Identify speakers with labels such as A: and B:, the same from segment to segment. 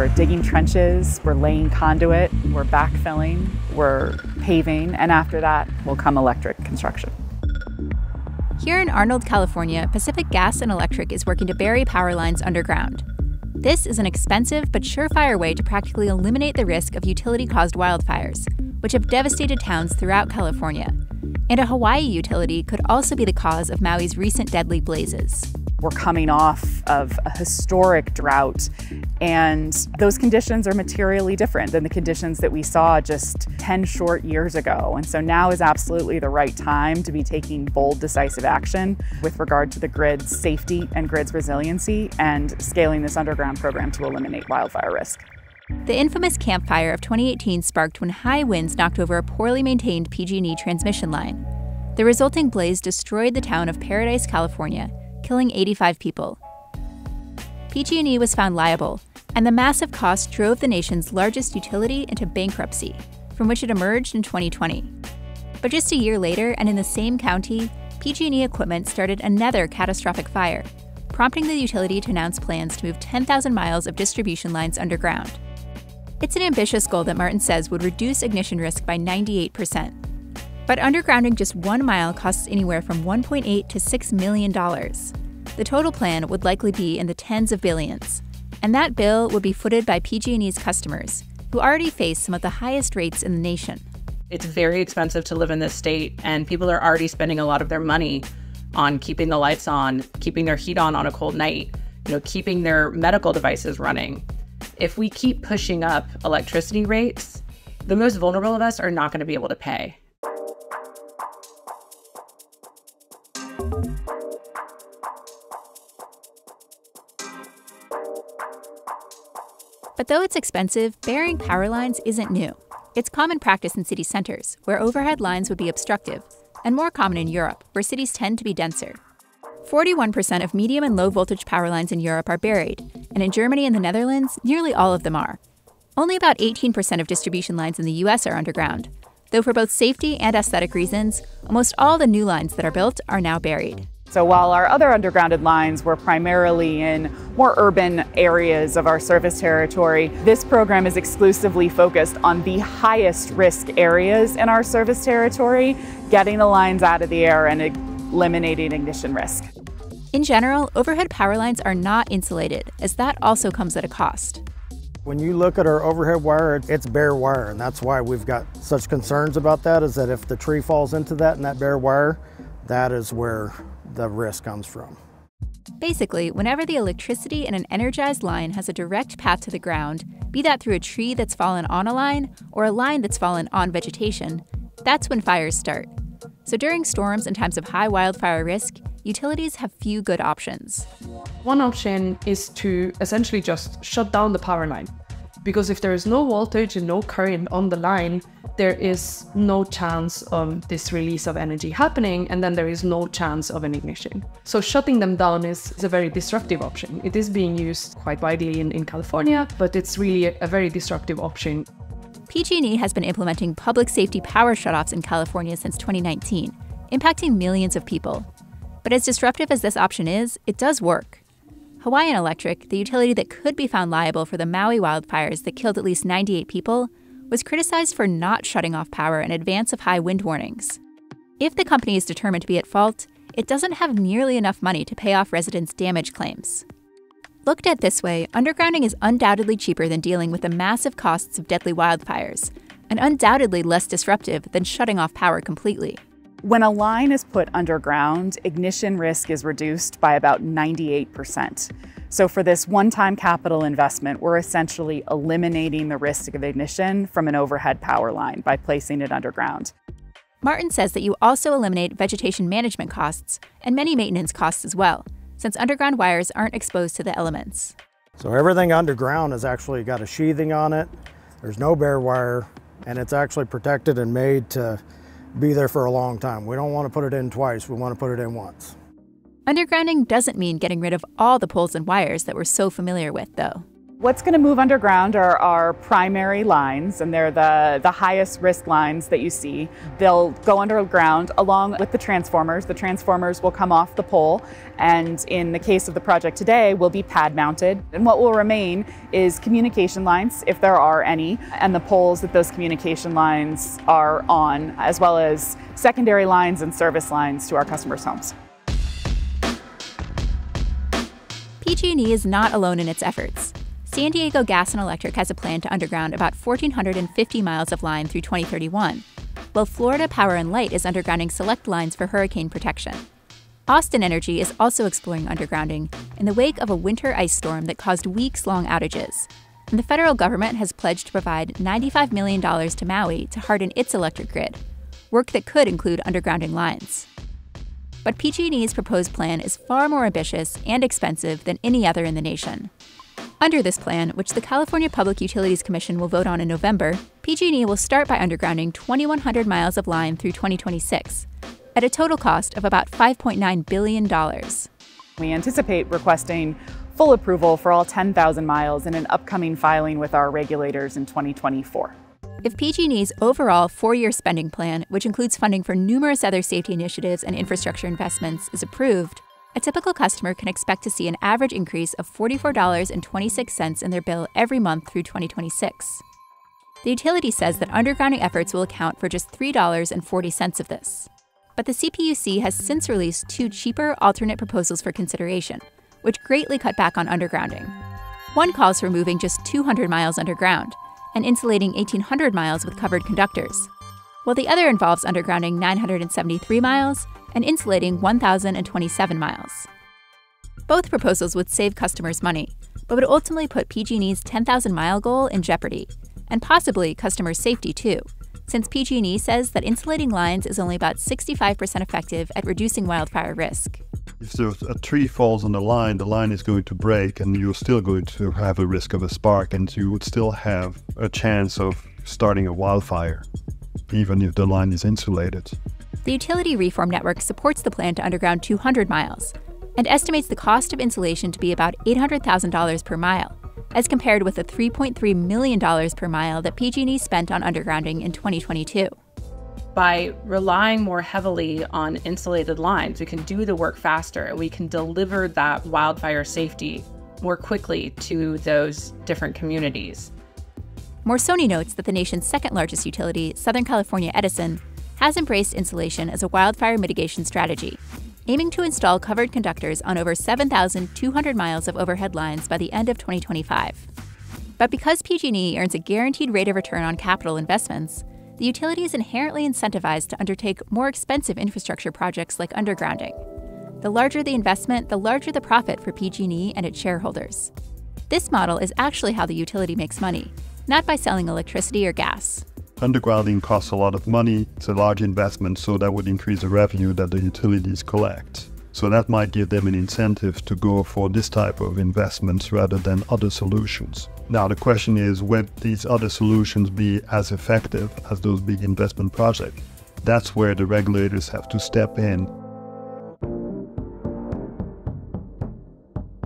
A: We're digging trenches, we're laying conduit, we're backfilling, we're paving, and after that will come electric construction.
B: Here in Arnold, California, Pacific Gas and Electric is working to bury power lines underground. This is an expensive but surefire way to practically eliminate the risk of utility caused wildfires, which have devastated towns throughout California. And a Hawaii utility could also be the cause of Maui's recent deadly blazes.
A: We're coming off of a historic drought, and those conditions are materially different than the conditions that we saw just 10 short years ago. And so now is absolutely the right time to be taking bold, decisive action with regard to the grid's safety and grid's resiliency and scaling this underground program to eliminate wildfire risk.
B: The infamous Camp Fire of 2018 sparked when high winds knocked over a poorly maintained PG&E transmission line. The resulting blaze destroyed the town of Paradise, California, killing 85 people. PG&E was found liable, and the massive cost drove the nation's largest utility into bankruptcy, from which it emerged in 2020. But just a year later, and in the same county, PG&E equipment started another catastrophic fire, prompting the utility to announce plans to move 10,000 miles of distribution lines underground. It's an ambitious goal that Martin says would reduce ignition risk by 98%. But undergrounding just one mile costs anywhere from 1.8 to 6 million dollars. The total plan would likely be in the tens of billions, and that bill would be footed by PG&E's customers, who already face some of the highest rates in the nation.
C: It's very expensive to live in this state, and people are already spending a lot of their money on keeping the lights on, keeping their heat on on a cold night, you know, keeping their medical devices running. If we keep pushing up electricity rates, the most vulnerable of us are not going to be able to pay.
B: But though it's expensive, burying power lines isn't new. It's common practice in city centers, where overhead lines would be obstructive, and more common in Europe, where cities tend to be denser. 41% of medium and low voltage power lines in Europe are buried, and in Germany and the Netherlands, nearly all of them are. Only about 18% of distribution lines in the US are underground, though for both safety and aesthetic reasons, almost all the new lines that are built are now buried.
A: So while our other undergrounded lines were primarily in more urban areas of our service territory, this program is exclusively focused on the highest risk areas in our service territory, getting the lines out of the air and eliminating ignition risk.
B: In general, overhead power lines are not insulated, as that also comes at a cost.
D: When you look at our overhead wire, it's bare wire, and that's why we've got such concerns about that, is that if the tree falls into that and that bare wire, that is where the risk comes from.
B: Basically, whenever the electricity in an energized line has a direct path to the ground, be that through a tree that's fallen on a line or a line that's fallen on vegetation, that's when fires start. So during storms and times of high wildfire risk, utilities have few good options.
E: One option is to essentially just shut down the power line. Because if there is no voltage and no current on the line, there is no chance of this release of energy happening, and then there is no chance of an ignition. So shutting them down is, is a very disruptive option. It is being used quite widely in, in California, but it's really a, a very disruptive option.
B: PG&E has been implementing public safety power shutoffs in California since 2019, impacting millions of people. But as disruptive as this option is, it does work. Hawaiian Electric, the utility that could be found liable for the Maui wildfires that killed at least 98 people, was criticized for not shutting off power in advance of high wind warnings. If the company is determined to be at fault, it doesn't have nearly enough money to pay off residents' damage claims. Looked at this way, undergrounding is undoubtedly cheaper than dealing with the massive costs of deadly wildfires, and undoubtedly less disruptive than shutting off power completely.
A: When a line is put underground, ignition risk is reduced by about 98%. So for this one-time capital investment, we're essentially eliminating the risk of ignition from an overhead power line by placing it underground.
B: Martin says that you also eliminate vegetation management costs and many maintenance costs as well, since underground wires aren't exposed to the elements.
D: So everything underground has actually got a sheathing on it. There's no bare wire, and it's actually protected and made to be there for a long time. We don't want to put it in twice, we want to put it in once.
B: Undergrounding doesn't mean getting rid of all the poles and wires that we're so familiar with, though.
A: What's going to move underground are our primary lines, and they're the, the highest risk lines that you see. They'll go underground along with the transformers. The transformers will come off the pole, and in the case of the project today, will be pad mounted. And what will remain is communication lines, if there are any, and the poles that those communication lines are on, as well as secondary lines and service lines to our customers' homes.
B: PG&E is not alone in its efforts. San Diego Gas and Electric has a plan to underground about 1,450 miles of line through 2031, while Florida Power and Light is undergrounding select lines for hurricane protection. Austin Energy is also exploring undergrounding in the wake of a winter ice storm that caused weeks long outages. And the federal government has pledged to provide $95 million to Maui to harden its electric grid, work that could include undergrounding lines. But PG&E's proposed plan is far more ambitious and expensive than any other in the nation. Under this plan, which the California Public Utilities Commission will vote on in November, PG&E will start by undergrounding 2,100 miles of line through 2026, at a total cost of about $5.9 billion.
A: We anticipate requesting full approval for all 10,000 miles in an upcoming filing with our regulators in 2024.
B: If PG&E's overall four-year spending plan, which includes funding for numerous other safety initiatives and infrastructure investments, is approved, a typical customer can expect to see an average increase of $44.26 in their bill every month through 2026. The utility says that undergrounding efforts will account for just $3.40 of this. But the CPUC has since released two cheaper alternate proposals for consideration, which greatly cut back on undergrounding. One calls for moving just 200 miles underground and insulating 1,800 miles with covered conductors, while the other involves undergrounding 973 miles and insulating 1,027 miles. Both proposals would save customers money, but would ultimately put PG&E's 10,000 mile goal in jeopardy, and possibly customer safety too, since PG&E says that insulating lines is only about 65% effective at reducing wildfire risk.
F: If a tree falls on the line, the line is going to break and you're still going to have a risk of a spark and you would still have a chance of starting a wildfire, even if the line is insulated.
B: The Utility Reform Network supports the plan to underground 200 miles and estimates the cost of insulation to be about $800,000 per mile, as compared with the $3.3 million per mile that PG&E spent on undergrounding in 2022.
C: By relying more heavily on insulated lines, we can do the work faster. We can deliver that wildfire safety more quickly to those different communities.
B: Morsony notes that the nation's second largest utility, Southern California Edison, has embraced insulation as a wildfire mitigation strategy, aiming to install covered conductors on over 7,200 miles of overhead lines by the end of 2025. But because PG&E earns a guaranteed rate of return on capital investments, the utility is inherently incentivized to undertake more expensive infrastructure projects like undergrounding. The larger the investment, the larger the profit for PG&E and its shareholders. This model is actually how the utility makes money, not by selling electricity or gas.
F: Undergrounding costs a lot of money, it's a large investment, so that would increase the revenue that the utilities collect. So that might give them an incentive to go for this type of investments rather than other solutions. Now the question is, will these other solutions be as effective as those big investment projects? That's where the regulators have to step in.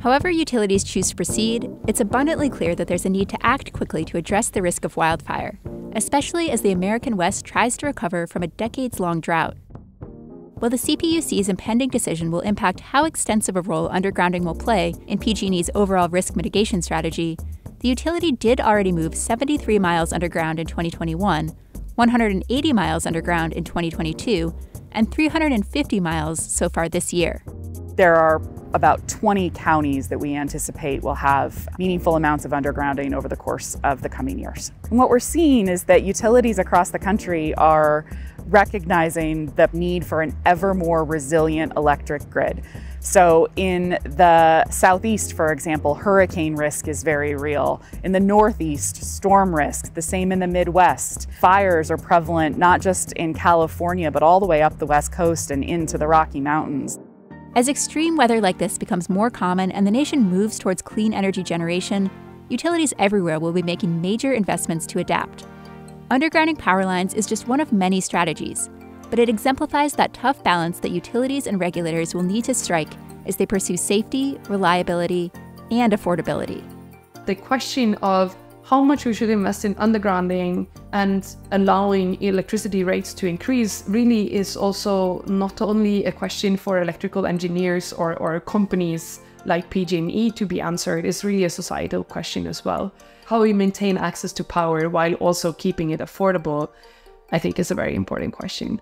B: However utilities choose to proceed, it's abundantly clear that there's a need to act quickly to address the risk of wildfire especially as the American West tries to recover from a decades long drought. While the CPUC's impending decision will impact how extensive a role undergrounding will play in PG&E's overall risk mitigation strategy, the utility did already move 73 miles underground in 2021, 180 miles underground in 2022, and 350 miles so far this year.
A: There are about 20 counties that we anticipate will have meaningful amounts of undergrounding over the course of the coming years. And what we're seeing is that utilities across the country are recognizing the need for an ever more resilient electric grid. So, in the southeast, for example, hurricane risk is very real. In the northeast, storm risk, the same in the Midwest. Fires are prevalent not just in California, but all the way up the West Coast and into the Rocky Mountains.
B: As extreme weather like this becomes more common and the nation moves towards clean energy generation, utilities everywhere will be making major investments to adapt. Undergrounding power lines is just one of many strategies, but it exemplifies that tough balance that utilities and regulators will need to strike as they pursue safety, reliability, and affordability.
E: the question of how much we should invest in undergrounding and allowing electricity rates to increase really is also not only a question for electrical engineers or, or companies like PG&E to be answered, it's really a societal question as well. How we maintain access to power while also keeping it affordable, I think is a very important question.